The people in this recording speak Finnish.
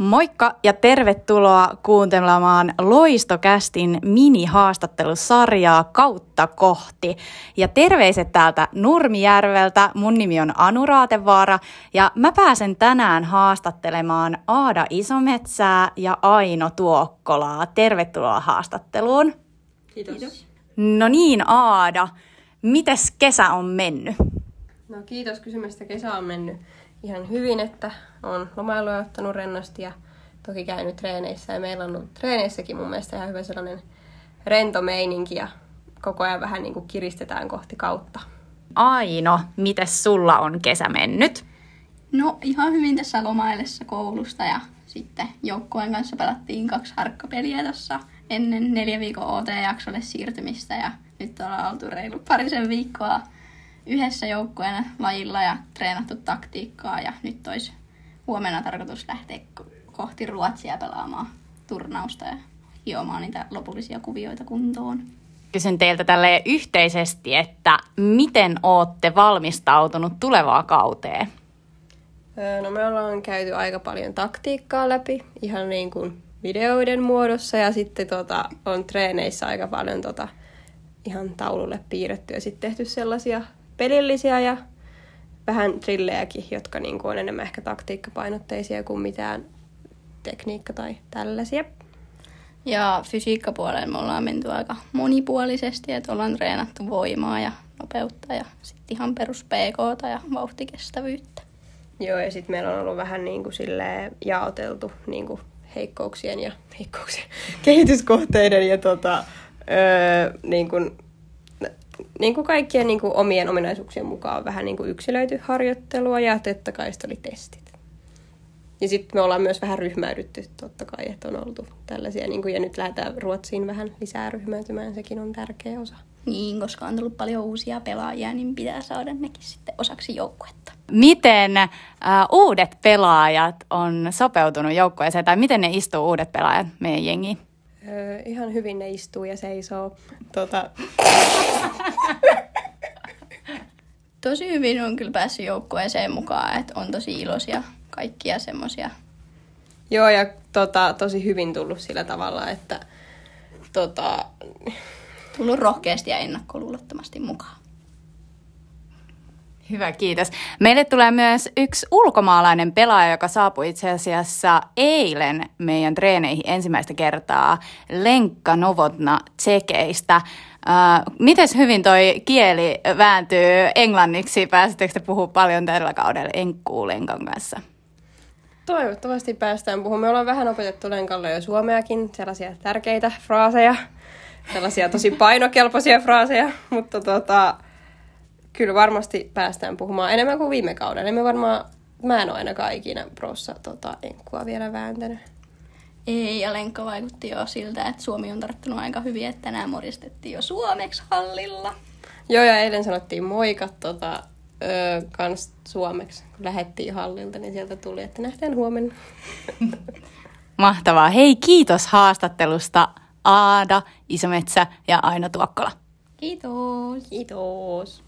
Moikka ja tervetuloa kuuntelemaan Loistokästin mini-haastattelusarjaa kautta kohti. Ja terveiset täältä Nurmijärveltä. Mun nimi on Anu Raatevaara ja mä pääsen tänään haastattelemaan Aada Isometsää ja Aino Tuokkolaa. Tervetuloa haastatteluun. Kiitos. Kiitos. No niin, Aada. Mites kesä on mennyt? No kiitos kysymästä. Kesä on mennyt ihan hyvin, että on lomailuja ottanut rennosti ja toki käynyt treeneissä. Ja meillä on ollut treeneissäkin mun mielestä ihan hyvä sellainen rento meininki ja koko ajan vähän niin kuin kiristetään kohti kautta. Aino, miten sulla on kesä mennyt? No ihan hyvin tässä lomaillessa koulusta ja sitten joukkueen kanssa pelattiin kaksi harkkapeliä tuossa ennen neljä viikon OT-jaksolle siirtymistä ja nyt ollaan oltu reilu parisen viikkoa yhdessä joukkueen lajilla ja treenattu taktiikkaa ja nyt olisi huomenna tarkoitus lähteä kohti Ruotsia pelaamaan turnausta ja hiomaan niitä lopullisia kuvioita kuntoon. Kysyn teiltä tälle yhteisesti, että miten olette valmistautunut tulevaa kauteen? No me ollaan käyty aika paljon taktiikkaa läpi, ihan niin kuin videoiden muodossa ja sitten tota, on treeneissä aika paljon tota, ihan taululle piirretty ja sitten tehty sellaisia pelillisiä ja vähän trillejäkin, jotka niin kuin on enemmän ehkä taktiikkapainotteisia kuin mitään tekniikka tai tällaisia. Ja fysiikkapuolella me ollaan menty aika monipuolisesti, että ollaan treenattu voimaa ja nopeutta ja sitten ihan perus PK ja vauhtikestävyyttä. Joo, ja sitten meillä on ollut vähän niin kuin jaoteltu niin kuin heikkouksien ja heikkouksien kehityskohteiden ja tota, öö, niin kuin niin kuin kaikkien niin kuin omien ominaisuuksien mukaan vähän niin kuin yksilöity harjoittelua ja totta kai oli testit. Ja sitten me ollaan myös vähän ryhmäydytty totta kai, että on oltu tällaisia, niin kuin, ja nyt lähdetään Ruotsiin vähän lisää ryhmäytymään, sekin on tärkeä osa. Niin, koska on tullut paljon uusia pelaajia, niin pitää saada nekin sitten osaksi joukkuetta. Miten äh, uudet pelaajat on sopeutunut joukkueeseen, tai miten ne istuu uudet pelaajat meidän jengiin? Öö, ihan hyvin ne istuu ja seisoo. Tota... tosi hyvin on kyllä päässyt joukkueeseen mukaan, että on tosi iloisia kaikkia semmoisia. Joo, ja tota, tosi hyvin tullut sillä tavalla, että tota... tullut rohkeasti ja ennakkoluulottomasti mukaan. Hyvä, kiitos. Meille tulee myös yksi ulkomaalainen pelaaja, joka saapui itse asiassa eilen meidän treeneihin ensimmäistä kertaa, Lenkka Novotna Tsekeistä. Uh, Miten hyvin toi kieli vääntyy englanniksi? Pääsittekö te puhua paljon tällä kaudella enkkuu Lenkan kanssa? Toivottavasti päästään puhumaan. Me ollaan vähän opetettu Lenkalle jo suomeakin, sellaisia tärkeitä fraaseja, sellaisia tosi painokelpoisia fraaseja, mutta tota, kyllä varmasti päästään puhumaan enemmän kuin viime kaudella. Emme varmaan, mä en ole ainakaan ikinä prossa tota, enkkua vielä vääntänyt. Ei, ja Lenkka vaikutti jo siltä, että Suomi on tarttunut aika hyvin, että tänään moristettiin jo suomeksi hallilla. Joo, ja eilen sanottiin moikat tota, öö, kans suomeksi. Kun lähettiin hallilta, niin sieltä tuli, että nähdään huomenna. Mahtavaa. Hei, kiitos haastattelusta Aada, Isometsä ja Aino Tuokkola. Kiitos. Kiitos.